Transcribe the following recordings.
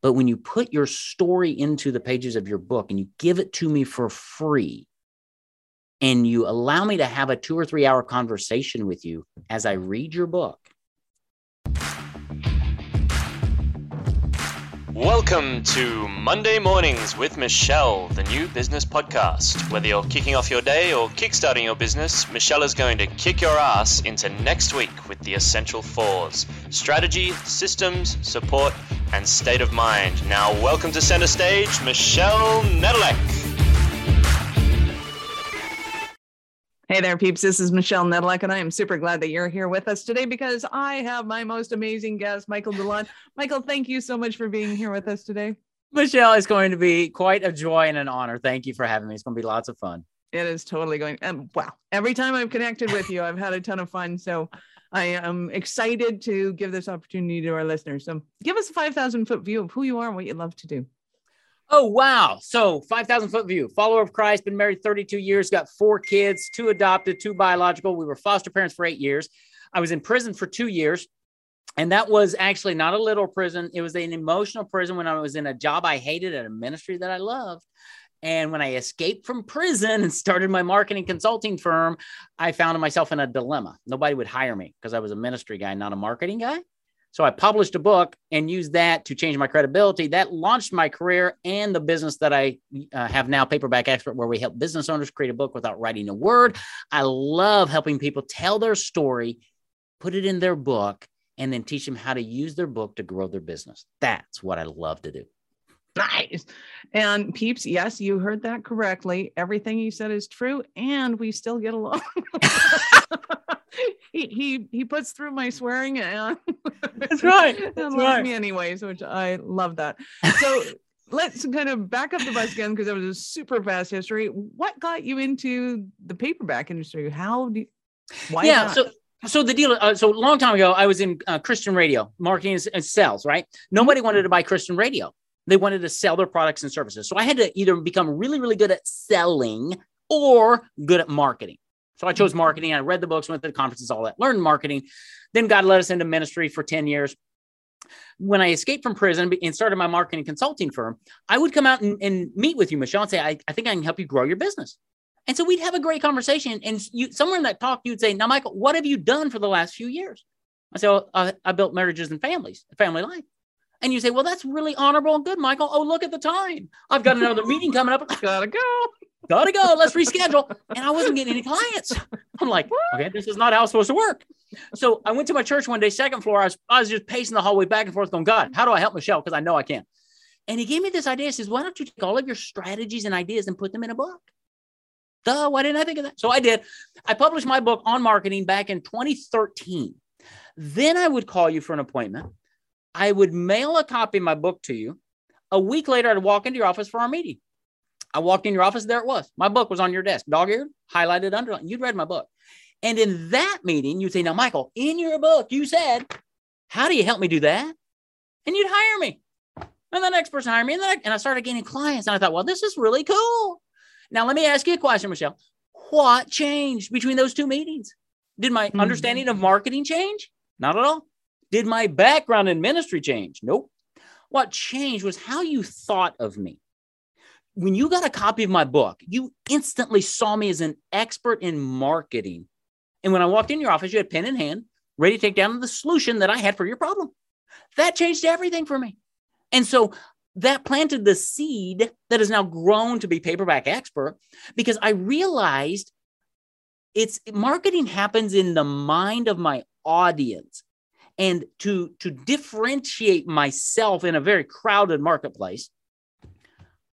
But when you put your story into the pages of your book and you give it to me for free, and you allow me to have a two or three hour conversation with you as I read your book, Welcome to Monday Mornings with Michelle, the new business podcast. Whether you're kicking off your day or kickstarting your business, Michelle is going to kick your ass into next week with the essential fours strategy, systems, support, and state of mind. Now, welcome to center stage, Michelle Nedelec. Hey there, peeps. This is Michelle Nedelec, and I am super glad that you're here with us today because I have my most amazing guest, Michael DeLon. Michael, thank you so much for being here with us today. Michelle, it's going to be quite a joy and an honor. Thank you for having me. It's going to be lots of fun. It is totally going. And wow, every time I've connected with you, I've had a ton of fun. So I am excited to give this opportunity to our listeners. So give us a 5,000 foot view of who you are and what you love to do. Oh, wow. So 5,000 foot view, follower of Christ, been married 32 years, got four kids, two adopted, two biological. We were foster parents for eight years. I was in prison for two years. And that was actually not a little prison. It was an emotional prison when I was in a job I hated at a ministry that I loved. And when I escaped from prison and started my marketing consulting firm, I found myself in a dilemma. Nobody would hire me because I was a ministry guy, not a marketing guy. So I published a book and used that to change my credibility. That launched my career and the business that I uh, have now, Paperback Expert, where we help business owners create a book without writing a word. I love helping people tell their story, put it in their book, and then teach them how to use their book to grow their business. That's what I love to do. Nice. And peeps, yes, you heard that correctly. Everything you said is true, and we still get along. he, he he puts through my swearing and that's right. That's loves right. me anyways, which I love that. So let's kind of back up the bus again because that was a super fast history. What got you into the paperback industry? How do you, why yeah, not? so so the deal uh, so a long time ago i was in uh, christian radio marketing and sales right nobody wanted to buy christian radio they wanted to sell their products and services so i had to either become really really good at selling or good at marketing so I chose marketing. I read the books, went to the conferences, all that, learned marketing. Then God led us into ministry for 10 years. When I escaped from prison and started my marketing consulting firm, I would come out and, and meet with you, Michelle, and say, I, I think I can help you grow your business. And so we'd have a great conversation. And you, somewhere in that talk, you'd say, Now, Michael, what have you done for the last few years? I said, well, I, I built marriages and families, family life. And you say, Well, that's really honorable and good, Michael. Oh, look at the time. I've got another meeting coming up. Gotta go gotta go. Let's reschedule. And I wasn't getting any clients. I'm like, okay, this is not how it's supposed to work. So I went to my church one day, second floor. I was, I was just pacing the hallway back and forth, going, God, how do I help Michelle? Because I know I can. And he gave me this idea. He says, why don't you take all of your strategies and ideas and put them in a book? Duh, why didn't I think of that? So I did. I published my book on marketing back in 2013. Then I would call you for an appointment. I would mail a copy of my book to you. A week later, I'd walk into your office for our meeting. I walked in your office, there it was. My book was on your desk, dog eared, highlighted, underlined. You'd read my book. And in that meeting, you'd say, Now, Michael, in your book, you said, How do you help me do that? And you'd hire me. And the next person hired me. And, then I, and I started gaining clients. And I thought, Well, this is really cool. Now, let me ask you a question, Michelle. What changed between those two meetings? Did my mm-hmm. understanding of marketing change? Not at all. Did my background in ministry change? Nope. What changed was how you thought of me when you got a copy of my book, you instantly saw me as an expert in marketing. And when I walked in your office, you had pen in hand, ready to take down the solution that I had for your problem. That changed everything for me. And so that planted the seed that has now grown to be paperback expert because I realized it's marketing happens in the mind of my audience. And to, to differentiate myself in a very crowded marketplace,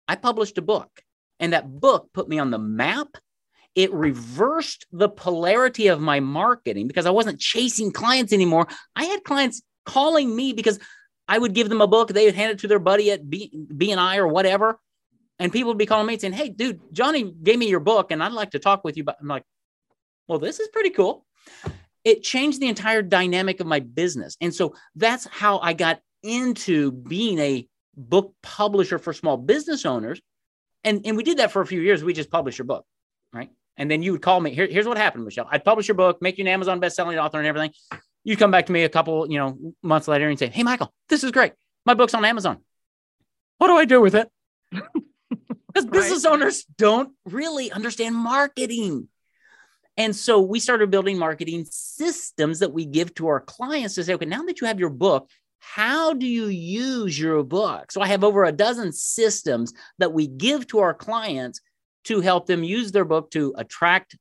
I published a book, and that book put me on the map. It reversed the polarity of my marketing because I wasn't chasing clients anymore. I had clients calling me because I would give them a book, they would hand it to their buddy at BNI or whatever. And people would be calling me saying, Hey, dude, Johnny gave me your book and I'd like to talk with you. But I'm like, Well, this is pretty cool. It changed the entire dynamic of my business. And so that's how I got into being a book publisher for small business owners. And, and we did that for a few years. We just published your book, right? And then you would call me. Here, here's what happened, Michelle. I'd publish your book, make you an Amazon best-selling author and everything. You come back to me a couple, you know, months later and say, Hey, Michael, this is great. My book's on Amazon. What do I do with it? Because business owners don't really understand marketing. And so we started building marketing systems that we give to our clients to say, okay, now that you have your book, how do you use your book? So I have over a dozen systems that we give to our clients to help them use their book to attract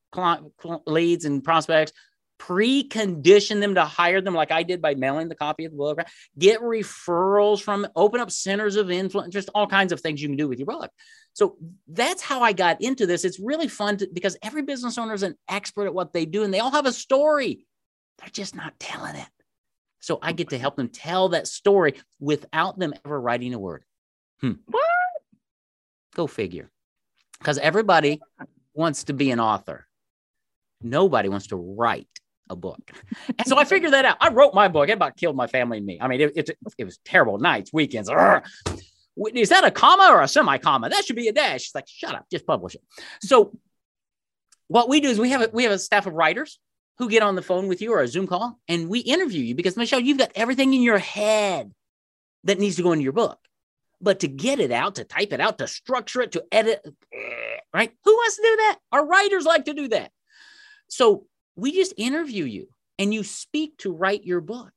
leads and prospects, precondition them to hire them like I did by mailing the copy of the book, get referrals from, open up centers of influence, just all kinds of things you can do with your book. So that's how I got into this. It's really fun to, because every business owner is an expert at what they do and they all have a story. They're just not telling it. So I get to help them tell that story without them ever writing a word. Hmm. What? Go figure. Because everybody wants to be an author. Nobody wants to write a book. And so I figured that out. I wrote my book. It about killed my family and me. I mean, it, it, it was terrible nights, weekends. Is that a comma or a semi comma? That should be a dash. It's like, shut up, just publish it. So what we do is we have a, we have a staff of writers who get on the phone with you or a Zoom call and we interview you because Michelle, you've got everything in your head that needs to go into your book. But to get it out, to type it out, to structure it, to edit, right? Who wants to do that? Our writers like to do that. So we just interview you and you speak to write your book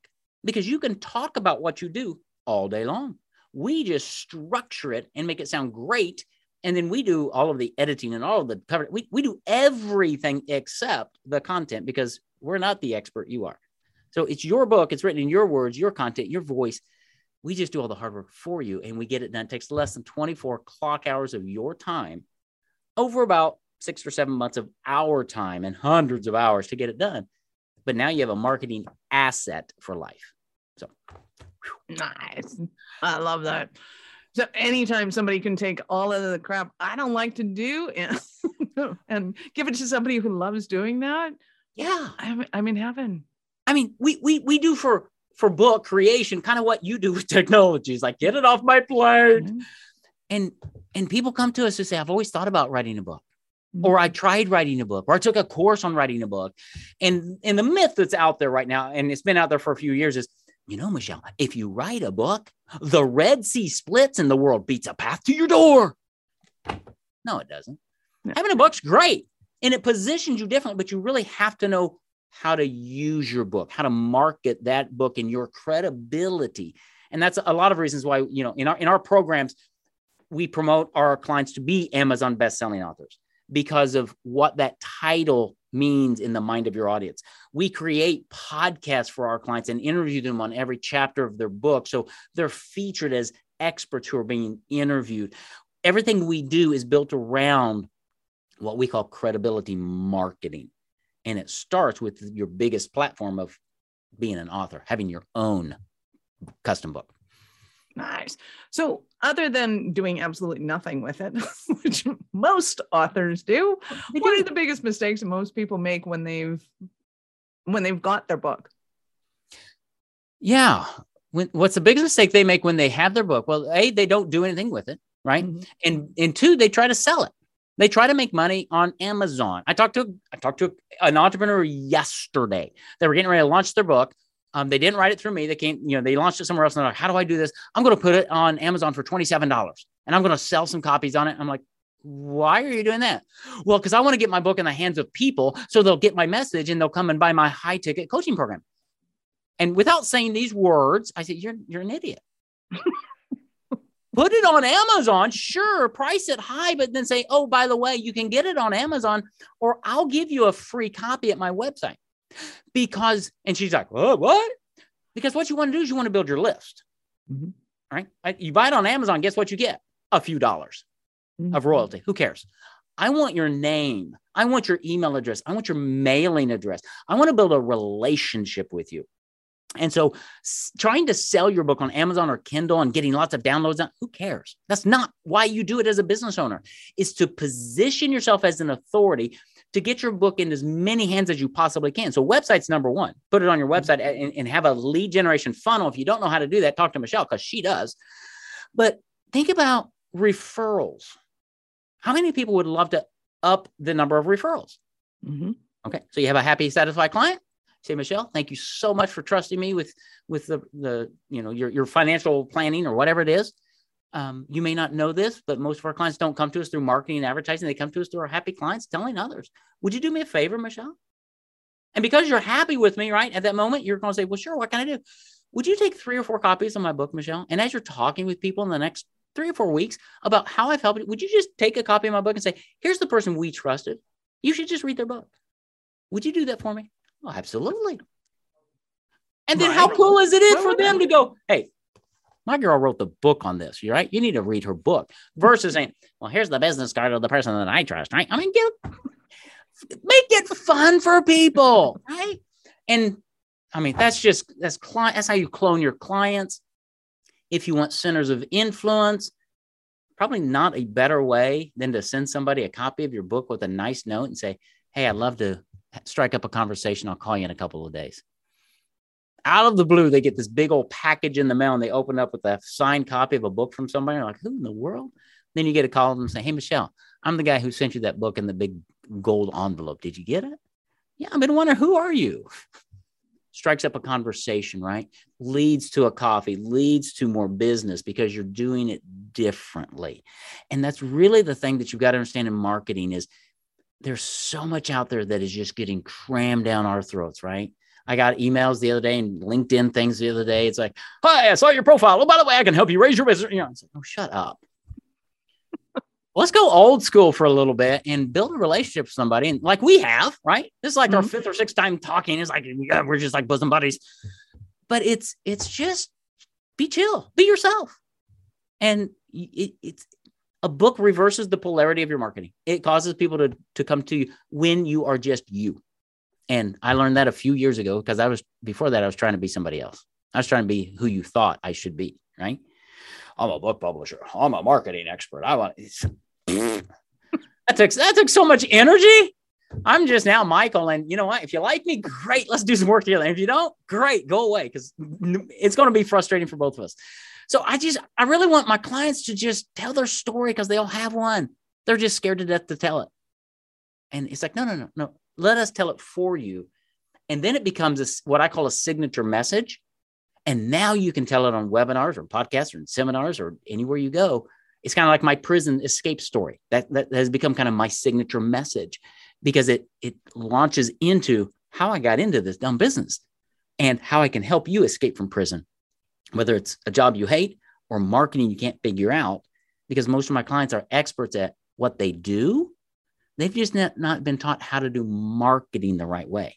because you can talk about what you do all day long. We just structure it and make it sound great. And then we do all of the editing and all of the cover. We, we do everything except the content because we're not the expert, you are. So it's your book, it's written in your words, your content, your voice. We just do all the hard work for you and we get it done. It takes less than 24 clock hours of your time over about six or seven months of our time and hundreds of hours to get it done. But now you have a marketing asset for life. So nice. I love that. So anytime somebody can take all of the crap I don't like to do and, and give it to somebody who loves doing that, yeah, I'm, I'm in heaven. I mean, we we we do for for book creation kind of what you do with technologies, like get it off my plate. Mm-hmm. And and people come to us to say, I've always thought about writing a book or I tried writing a book, or I took a course on writing a book. And and the myth that's out there right now, and it's been out there for a few years, is you know, Michelle, if you write a book, the Red Sea splits and the world beats a path to your door. No, it doesn't. No. Having a book's great and it positions you differently, but you really have to know how to use your book, how to market that book and your credibility. And that's a lot of reasons why, you know, in our in our programs, we promote our clients to be Amazon best-selling authors because of what that title means in the mind of your audience. We create podcasts for our clients and interview them on every chapter of their book. So they're featured as experts who are being interviewed. Everything we do is built around what we call credibility marketing. And it starts with your biggest platform of being an author, having your own custom book. Nice. So, other than doing absolutely nothing with it, which most authors do, what are the biggest mistakes most people make when they've when they've got their book? Yeah. When, what's the biggest mistake they make when they have their book? Well, a they don't do anything with it, right? Mm-hmm. And and two, they try to sell it. They try to make money on Amazon. I talked to I talked to an entrepreneur yesterday. They were getting ready to launch their book. Um, they didn't write it through me. They came, you know, they launched it somewhere else. And they're like, how do I do this? I'm going to put it on Amazon for $27 and I'm going to sell some copies on it. I'm like, why are you doing that? Well, because I want to get my book in the hands of people so they'll get my message and they'll come and buy my high ticket coaching program. And without saying these words, I said, you're, you're an idiot. Put it on Amazon, sure, price it high, but then say, oh, by the way, you can get it on Amazon or I'll give you a free copy at my website because, and she's like, oh, what? Because what you want to do is you want to build your list. Mm-hmm. Right? You buy it on Amazon, guess what you get? A few dollars mm-hmm. of royalty. Who cares? I want your name. I want your email address. I want your mailing address. I want to build a relationship with you. And so s- trying to sell your book on Amazon or Kindle and getting lots of downloads, on, who cares? That's not why you do it as a business owner. Is to position yourself as an authority to get your book in as many hands as you possibly can. So website's number one. Put it on your website and, and have a lead generation funnel. If you don't know how to do that, talk to Michelle because she does. But think about referrals. How many people would love to up the number of referrals? Mm-hmm. Okay, so you have a happy, satisfied client. Say, Michelle, thank you so much for trusting me with with the the you know your your financial planning or whatever it is. um, you may not know this, but most of our clients don't come to us through marketing and advertising. They come to us through our happy clients telling others. Would you do me a favor, Michelle? And because you're happy with me, right, at that moment, you're going to say, Well, sure, what can I do? Would you take three or four copies of my book, Michelle? And as you're talking with people in the next three or four weeks about how I've helped you, would you just take a copy of my book and say, Here's the person we trusted? You should just read their book. Would you do that for me? Oh, absolutely. And then right. how cool is it is for them to go, Hey, my girl wrote the book on this, you right? You need to read her book versus saying, well, here's the business card of the person that I trust, right? I mean, give, make it fun for people, right? And I mean, that's just, that's client, that's how you clone your clients. If you want centers of influence, probably not a better way than to send somebody a copy of your book with a nice note and say, Hey, I'd love to strike up a conversation. I'll call you in a couple of days out of the blue, they get this big old package in the mail and they open up with a signed copy of a book from somebody. Like, who in the world? Then you get a call and say, Hey, Michelle, I'm the guy who sent you that book in the big gold envelope. Did you get it? Yeah, I've been wondering, who are you? Strikes up a conversation, right? Leads to a coffee, leads to more business because you're doing it differently. And that's really the thing that you've got to understand in marketing is there's so much out there that is just getting crammed down our throats, right? I got emails the other day and LinkedIn things the other day. It's like, hi, I saw your profile. Oh, by the way, I can help you raise your business. You know, it's like, oh, shut up. Let's go old school for a little bit and build a relationship with somebody. And like we have, right? This is like mm-hmm. our fifth or sixth time talking. It's like yeah, we're just like bosom buddies. But it's it's just be chill, be yourself. And it, it's a book reverses the polarity of your marketing. It causes people to, to come to you when you are just you. And I learned that a few years ago because I was before that I was trying to be somebody else. I was trying to be who you thought I should be, right? I'm a book publisher. I'm a marketing expert. I want that took that took so much energy. I'm just now Michael, and you know what? If you like me, great. Let's do some work together. And if you don't, great, go away because it's going to be frustrating for both of us. So I just I really want my clients to just tell their story because they all have one. They're just scared to death to tell it. And it's like, no, no, no, no. Let us tell it for you. And then it becomes a, what I call a signature message. And now you can tell it on webinars or podcasts or in seminars or anywhere you go. It's kind of like my prison escape story. That, that has become kind of my signature message because it it launches into how I got into this dumb business and how I can help you escape from prison, whether it's a job you hate or marketing you can't figure out. Because most of my clients are experts at what they do, They've just not, been taught how to do marketing the right way.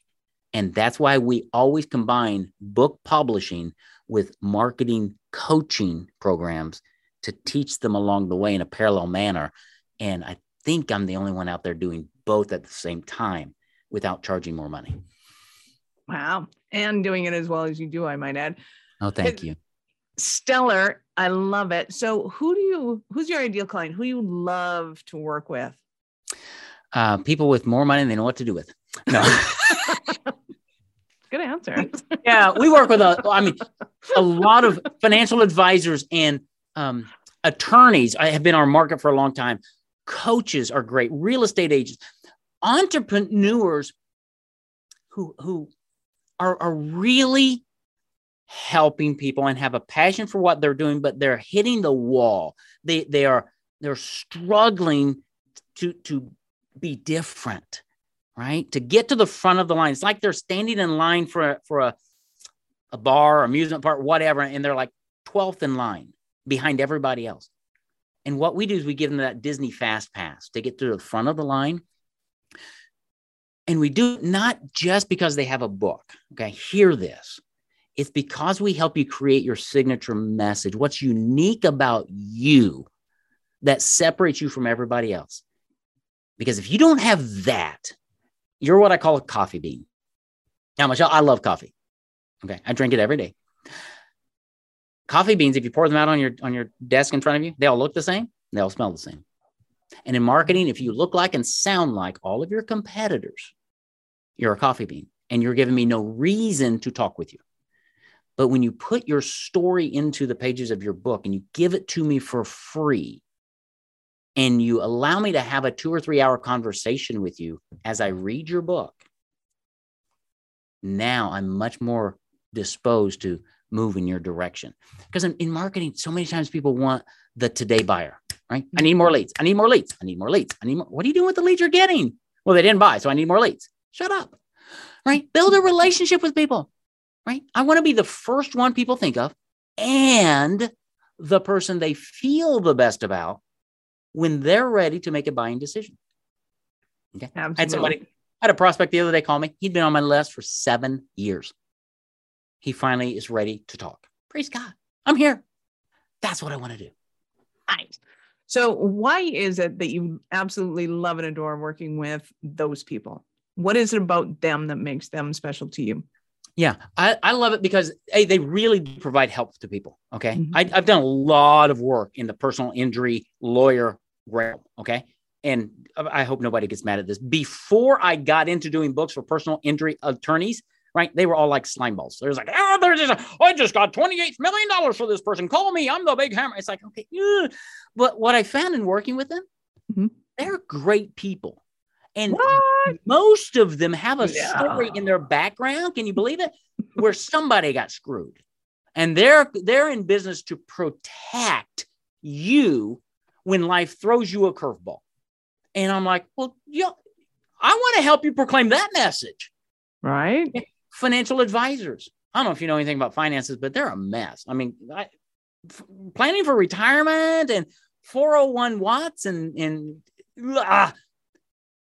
And that's why we always combine book publishing with marketing coaching programs to teach them along the way in a parallel manner. And I think I'm the only one out there doing both at the same time without charging more money. Wow. And doing it as well as you do, I might add. Oh, thank you. Stellar. I love it. So who do you who's your ideal client? Who you love to work with? uh, people with more money they know what to do with. No. Good answer. yeah, we work with a, I mean, a lot of financial advisors and um, attorneys. I have been our market for a long time. Coaches are great. Real estate agents, entrepreneurs who who are, are really helping people and have a passion for what they're doing, but they're hitting the wall. They they are they're struggling to to be different, right? To get to the front of the line. It's like they're standing in line for a, for a, a bar, amusement park, whatever, and they're like 12th in line behind everybody else. And what we do is we give them that Disney fast pass to get to the front of the line. And we do not just because they have a book. Okay, hear this. It's because we help you create your signature message. What's unique about you that separates you from everybody else? Because if you don't have that, you're what I call a coffee bean. Now, Michelle, I love coffee. Okay. I drink it every day. Coffee beans, if you pour them out on your on your desk in front of you, they all look the same, they all smell the same. And in marketing, if you look like and sound like all of your competitors, you're a coffee bean and you're giving me no reason to talk with you. But when you put your story into the pages of your book and you give it to me for free, and you allow me to have a two or three hour conversation with you as I read your book, now I'm much more disposed to move in your direction. Because in, in, marketing, so many times people want the today buyer, right? I need more leads. I need more leads. I need more leads. I need more. What are you doing with the leads you're getting? Well, they didn't buy, so I need more leads. Shut up, right? Build a relationship with people, right? I want to be the first one people think of and the person they feel the best about when they're ready to make a buying decision. Okay. Absolutely. I had somebody, I had a prospect the other day call me. He'd been on my list for seven years. He finally is ready to talk. Praise God. I'm here. That's what I want to do. Nice. So, why is it that you absolutely love and adore working with those people? What is it about them that makes them special to you? Yeah, I, I love it because hey, they really provide help to people. Okay. Mm-hmm. I, I've done a lot of work in the personal injury lawyer realm. Okay. And I hope nobody gets mad at this. Before I got into doing books for personal injury attorneys, right? They were all like slime balls. There's like, oh, there's just, I just got $28 million for this person. Call me. I'm the big hammer. It's like, okay. Ugh. But what I found in working with them, mm-hmm. they're great people. And what? most of them have a yeah. story in their background. Can you believe it? Where somebody got screwed. And they're they're in business to protect you when life throws you a curveball. And I'm like, well, yeah, I want to help you proclaim that message. Right. Financial advisors. I don't know if you know anything about finances, but they're a mess. I mean, I, f- planning for retirement and 401 watts and, and ah,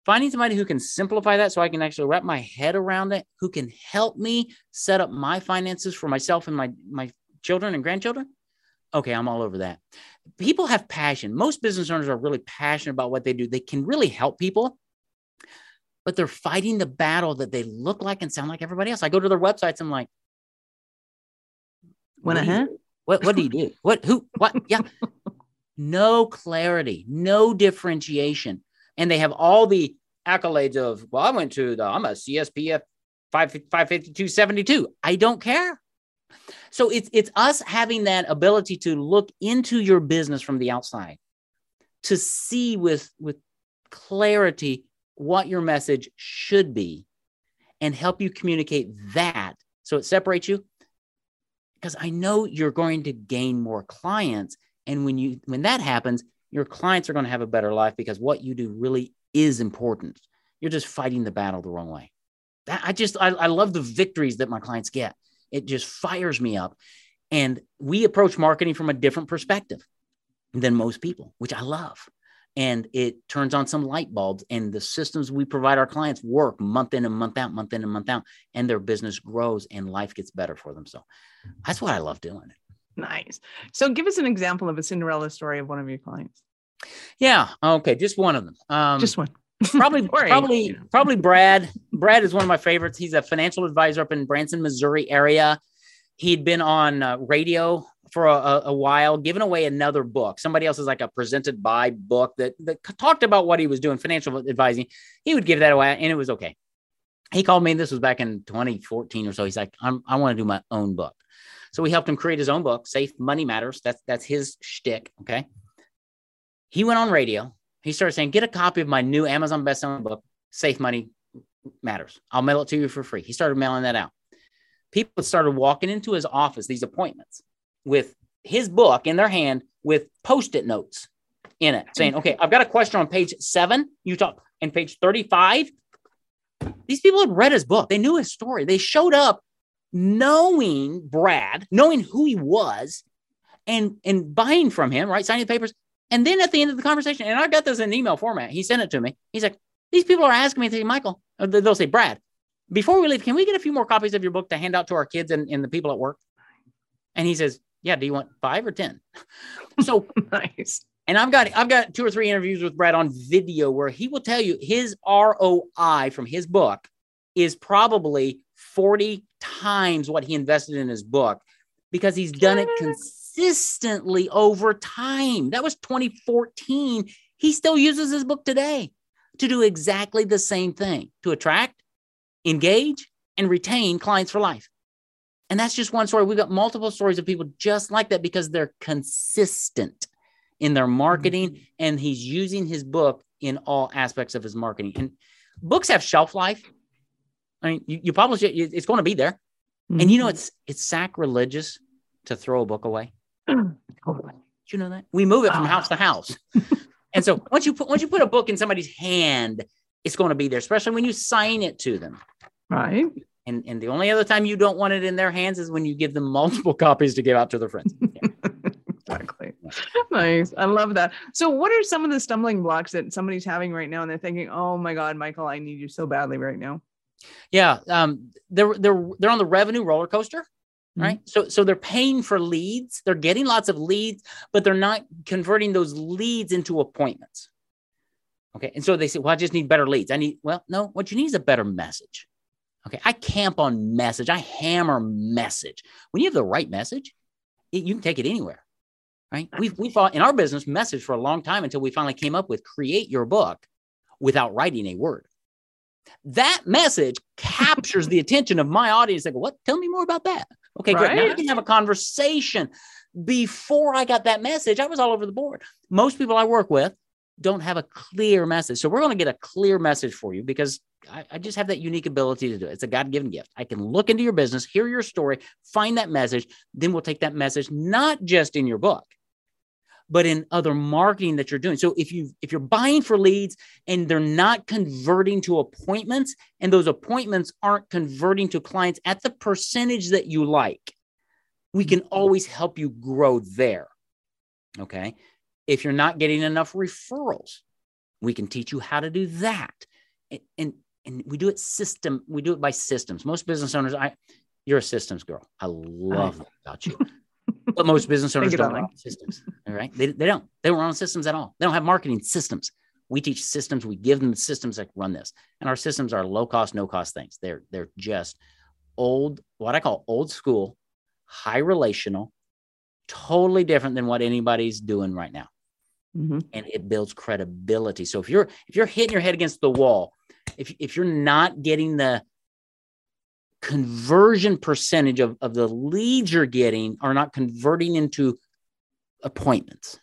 finding somebody who can simplify that so I can actually wrap my head around it, who can help me set up my finances for myself and my, my children and grandchildren. Okay, I'm all over that. People have passion. Most business owners are really passionate about what they do. They can really help people, but they're fighting the battle that they look like and sound like everybody else. I go to their websites, I'm like, what, uh-huh. what, what do you do? What, who, what? Yeah. no clarity, no differentiation and they have all the accolades of, well, I went to the, I'm a CSPF 55272. I don't care. So it's it's us having that ability to look into your business from the outside, to see with with clarity what your message should be, and help you communicate that so it separates you. Because I know you're going to gain more clients, and when you when that happens, your clients are going to have a better life because what you do really is important. You're just fighting the battle the wrong way. That, I just, I, I love the victories that my clients get. It just fires me up. And we approach marketing from a different perspective than most people, which I love. And it turns on some light bulbs, and the systems we provide our clients work month in and month out, month in and month out, and their business grows and life gets better for them. So that's what I love doing. Nice. So give us an example of a Cinderella story of one of your clients. Yeah. Okay. Just one of them. Um, just one. probably, probably, probably Brad. Brad is one of my favorites. He's a financial advisor up in Branson, Missouri area. He'd been on uh, radio for a, a, while, giving away another book. Somebody else is like a presented by book that, that talked about what he was doing, financial advising. He would give that away, and it was okay. He called me. This was back in 2014 or so. He's like, i want to do my own book. So we helped him create his own book, Safe Money Matters. That's that's his shtick. Okay. He went on radio. He started saying, "Get a copy of my new Amazon bestselling book, Safe Money Matters. I'll mail it to you for free." He started mailing that out. People started walking into his office, these appointments, with his book in their hand with post-it notes in it, saying, "Okay, I've got a question on page seven. You talk, and page thirty-five. These people had read his book. They knew his story. They showed up knowing Brad, knowing who he was, and and buying from him, right? Signing the papers. And then at the end of the conversation, and I got this in email format. He sent it to me. He's like, "These people are asking me, to say, Michael." Uh, they'll say, "Brad, before we leave, can we get a few more copies of your book to hand out to our kids and, and the people at work?" And he says, "Yeah. Do you want five or ten? So nice. And I've got I've got two or three interviews with Brad on video where he will tell you his ROI from his book is probably 40 times what he invested in his book because he's done it consistently over time. That was 2014. He still uses his book today to do exactly the same thing to attract, engage, and retain clients for life. And that's just one story. We've got multiple stories of people just like that because they're consistent in their marketing mm-hmm. and he's using his book in all aspects of his marketing. And books have shelf life. I mean, you, you publish it, it's going to be there. Mm-hmm. And you know, mm-hmm. it's it's sacrilegious to throw a book away. you know that? We move it from house to house. and so once you put once you put a book in somebody's hand, it's going to be there, especially when you sign it to them. Right. And and the only other time you don't want it in their hands is when you give them multiple copies to give out to their friends. Yeah. exactly. Nice. I love that. So what are some of the stumbling blocks that somebody's having right now and they're thinking, "Oh my god, Michael, I need you so badly right now." Yeah, um, they're they're they're on the revenue roller coaster right? Mm-hmm. so so they're paying for leads. They're getting lots of leads but they're not converting those leads into appointments. Okay and so they say well i just need better leads. I need well no what you need is a better message. Okay i camp on message. I hammer message. When you have the right message it, you can take it anywhere right? We've we fought in our business message for a long time until we finally came up with create your book without writing a word. That message captures the attention of my audience. They go, What? Tell me more about that. Okay, right? great. Now we can have a conversation. Before I got that message, I was all over the board. Most people I work with don't have a clear message. So we're going to get a clear message for you because I, I just have that unique ability to do it. It's a God given gift. I can look into your business, hear your story, find that message. Then we'll take that message, not just in your book, but in other marketing that you're doing. So if you if you're buying for leads and they're not converting to appointments and those appointments aren't converting to clients at the percentage that you like, we can mm-hmm. always help you grow there. Okay? If you're not getting enough referrals, we can teach you how to do that. And and, and we do it system we do it by systems. Most business owners I you're a systems girl. I love that about you. but most business owners don't run systems. All right. They, they don't. They don't run systems at all. They don't have marketing systems. We teach systems. We give them the systems that run this. And our systems are low cost, no cost things. They're they're just old, what I call old school, high relational, totally different than what anybody's doing right now. Mm-hmm. And it builds credibility. So if you're if you're hitting your head against the wall, if if you're not getting the conversion percentage of, of the leads you're getting are not converting into appointments.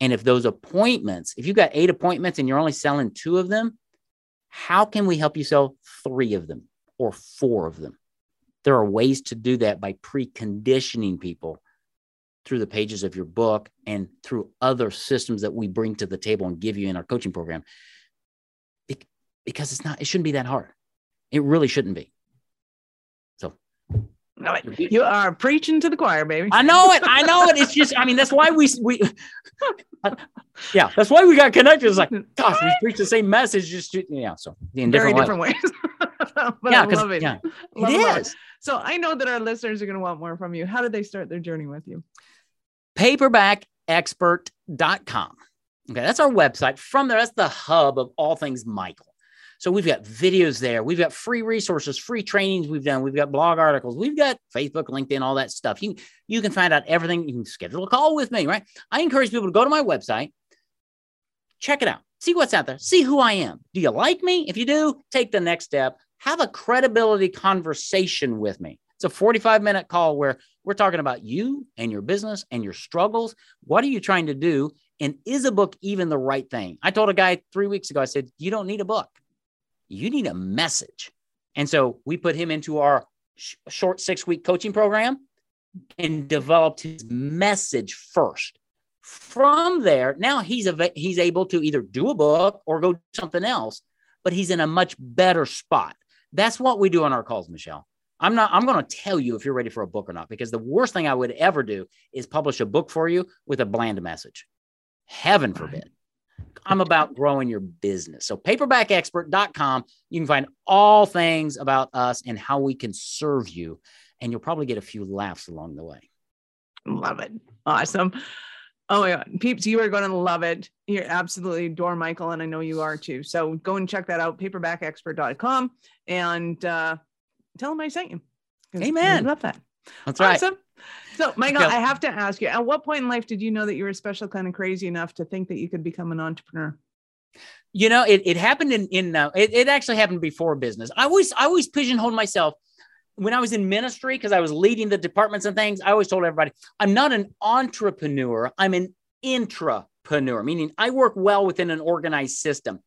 And if those appointments, if you've got eight appointments and you're only selling two of them, how can we help you sell three of them or four of them? There are ways to do that by preconditioning people through the pages of your book and through other systems that we bring to the table and give you in our coaching program. Because it's not, it shouldn't be that hard. It really shouldn't be. So you are preaching to the choir, baby. I know it. I know it. It's just, I mean, that's why we, we, yeah, that's why we got connected. It's like, gosh, we preach the same message, just, yeah. So in different very different ways. yeah, I love it. Yeah, love it is. So I know that our listeners are going to want more from you. How did they start their journey with you? Paperbackexpert.com. Okay, that's our website. From there, that's the hub of all things Michael. So we've got videos there. We've got free resources, free trainings we've done. We've got blog articles. We've got Facebook, LinkedIn, all that stuff. You, you can find out everything. You can schedule a call with me, right? I encourage people to go to my website, check it out, see what's out there, see who I am. Do you like me? If you do, take the next step. Have a credibility conversation with me. It's a 45 minute call where we're talking about you and your business and your struggles. What are you trying to do? And is a book even the right thing? I told a guy three weeks ago, I said, You don't need a book you need a message. And so we put him into our sh- short six week coaching program and developed his message first. From there, now he's a, he's able to either do a book or go do something else, but he's in a much better spot. That's what we do on our calls, Michelle. I'm not I'm going to tell you if you're ready for a book or not because the worst thing I would ever do is publish a book for you with a bland message. Heaven forbid. I'm about growing your business. So paperbackexpert.com, you can find all things about us and how we can serve you. And you'll probably get a few laughs along the way. Love it. Awesome. Oh my God. Peeps, you are going to love it. You're absolutely adore Michael, and I know you are too. So go and check that out, paperbackexpert.com, and uh, tell him I sent you. Amen. love that. That's awesome. right. So, Michael, I have to ask you, at what point in life did you know that you were special kind of crazy enough to think that you could become an entrepreneur? You know, it, it happened in, in uh, it, it actually happened before business. I always, I always pigeonholed myself when I was in ministry, because I was leading the departments and things, I always told everybody, I'm not an entrepreneur, I'm an intrapreneur, meaning I work well within an organized system.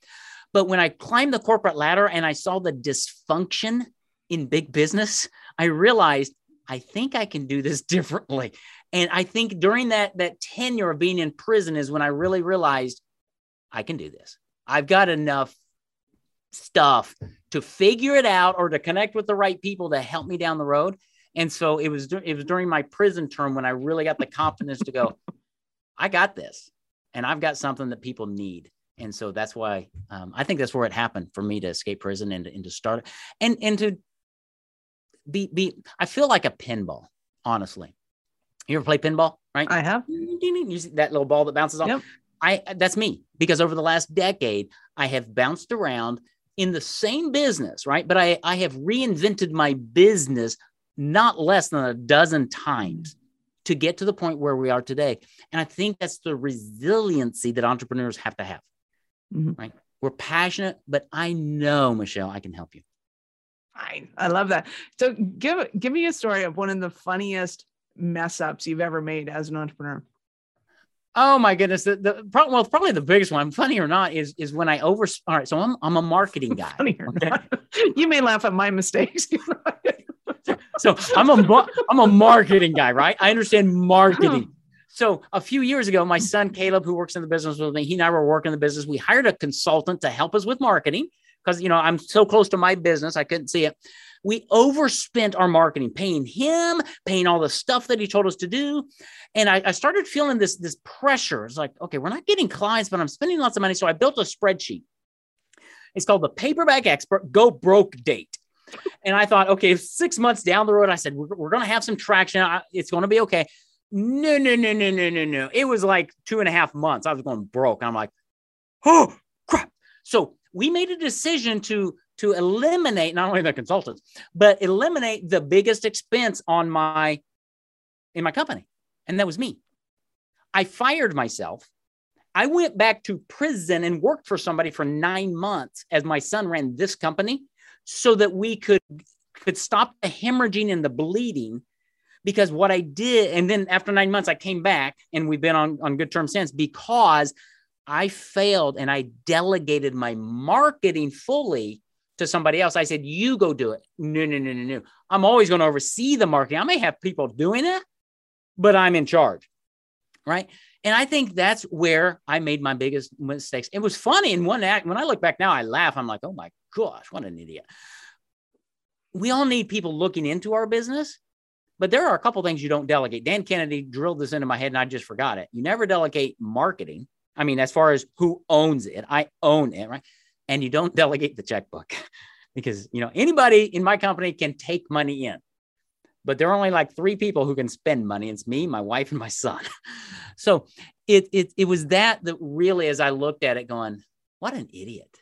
But when I climbed the corporate ladder and I saw the dysfunction in big business, I realized I think I can do this differently. And I think during that that tenure of being in prison is when I really realized I can do this. I've got enough stuff to figure it out or to connect with the right people to help me down the road. And so it was it was during my prison term when I really got the confidence to go, I got this, and I've got something that people need. And so that's why um, I think that's where it happened for me to escape prison and, and to start and and to be be. I feel like a pinball, honestly. You ever play pinball? Right? I have. You see that little ball that bounces off. Yep. I that's me because over the last decade I have bounced around in the same business, right? But I I have reinvented my business not less than a dozen times to get to the point where we are today. And I think that's the resiliency that entrepreneurs have to have. Mhm. Right? We're passionate, but I know, Michelle, I can help you. Fine. I love that. So give give me a story of one of the funniest mess ups you've ever made as an entrepreneur. Oh my goodness. The, the pro- well, probably the biggest one, funny or not, is is when I over all right. So I'm I'm a marketing guy. Funny or okay? not. You may laugh at my mistakes. so I'm a I'm a marketing guy, right? I understand marketing. So a few years ago, my son Caleb, who works in the business with me, he and I were working in the business. We hired a consultant to help us with marketing because you know I'm so close to my business, I couldn't see it. We overspent our marketing, paying him, paying all the stuff that he told us to do, and I, I started feeling this this pressure. It's like, okay, we're not getting clients, but I'm spending lots of money. So I built a spreadsheet. It's called the Paperback Expert Go Broke Date. And I thought, okay, six months down the road, I said, we're, we're going to have some traction. I- It's going to be okay. No, no, no, no, no, no, no. It was like two and a half months. I was going broke. I'm like, oh, crap. So we made a decision to to eliminate not only the consultants, but eliminate the biggest expense on my in my company. And that was me. I fired myself. I went back to prison and worked for somebody for nine months as my son ran this company so that we could could stop the hemorrhaging and the bleeding because what I did, and then after nine months, I came back and we've been on, on good terms since because I failed and I delegated my marketing fully to somebody else. I said, You go do it. No, no, no, no, no. I'm always going to oversee the marketing. I may have people doing it, but I'm in charge. Right. And I think that's where I made my biggest mistakes. It was funny in one act. When I look back now, I laugh. I'm like, oh my gosh, what an idiot. We all need people looking into our business, but there are a couple things you don't delegate. Dan Kennedy drilled this into my head and I just forgot it. You never delegate marketing. I mean, as far as who owns it, I own it, right? And you don't delegate the checkbook because, you know, anybody in my company can take money in, but there are only like three people who can spend money. It's me, my wife, and my son. So it, it, it was that that really, as I looked at it, going, what an idiot.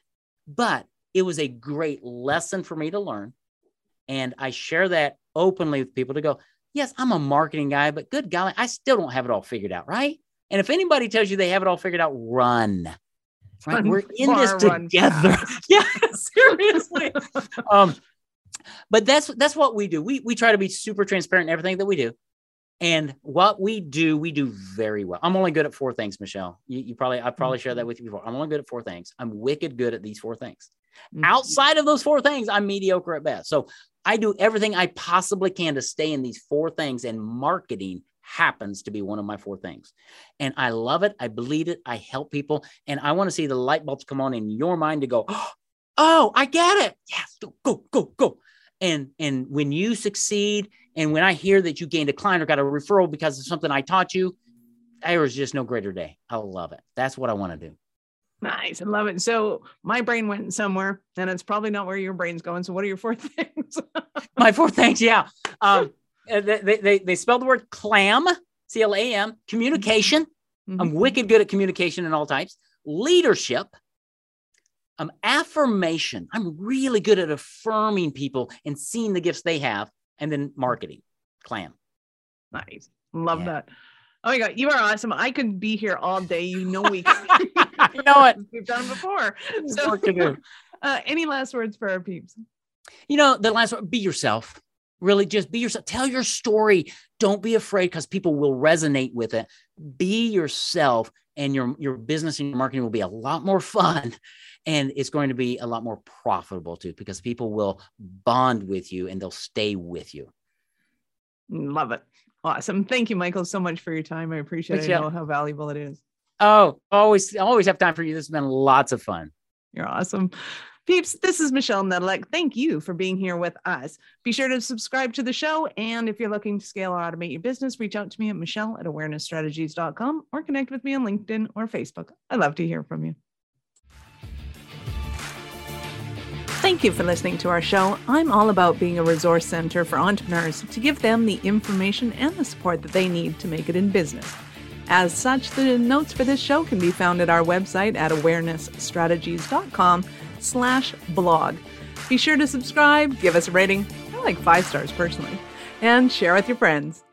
But it was a great lesson for me to learn. And I share that openly with people to go, yes, I'm a marketing guy, but good golly, I still don't have it all figured out, right? And if anybody tells you they have it all figured out, run. Right? Run We're in this together. yeah, seriously. um, but that's that's what we do. We we try to be super transparent in everything that we do. And what we do, we do very well. I'm only good at four things, Michelle. You, you probably I probably shared that with you before. I'm only good at four things. I'm wicked good at these four things. Mhm. Outside of those four things, I'm mediocre at best. So I do everything I possibly can to stay in these four things, and marketing happens to be one of my four things. And I love it. I bleed it. I help people, and I want to see the light bulbs come on in your mind to go, oh, I get it. Yes, go, go, go, go. And and when you succeed, and when I hear that you gained a client or got a referral because of something I taught you, there is just no greater day. I love it. That's what I want to do. Nice. I love it. So my brain went somewhere and it's probably not where your brain's going. So what are your four things? My four things, yeah. Um, they, they, they spell the word clam, C L A M, communication. I'm Mhm. wicked good at communication in all types. Leadership, um, affirmation. I'm really good at affirming people and seeing the gifts they have. And then marketing, clam. Nice. Love Yeah. that. Oh my God. You are awesome. I could be here all day. You know, we You know what? We've done it before. So, uh, any last words for our peeps? You know, the last one, be yourself. Really just be yourself. Tell your story. Don't be afraid because people will resonate with it. Be yourself and your your business and your marketing will be a lot more fun and it's going to be a lot more profitable too because people will bond with you and they'll stay with you. Love it. Awesome. Thank you, Michael, so much for your time. I appreciate it. I know how valuable it is. Oh, always, always have time for you. This has been lots of fun. You're awesome. Peeps, this is Michelle Nedelec. Thank you for being here with us. Be sure to subscribe to the show. And if you're looking to scale or automate your business, reach out to me at Michelle at awarenessstrategies.com or connect with me on LinkedIn or Facebook. I'd love to hear from you. Thank you for listening to our show. I'm all about being a resource center for entrepreneurs to give them the information and the support that they need to make it in business. As such, the notes for this show can be found at our website at awarenessstrategies.com slash blog. Be sure to subscribe, give us a rating, I like five stars personally, and share with your friends.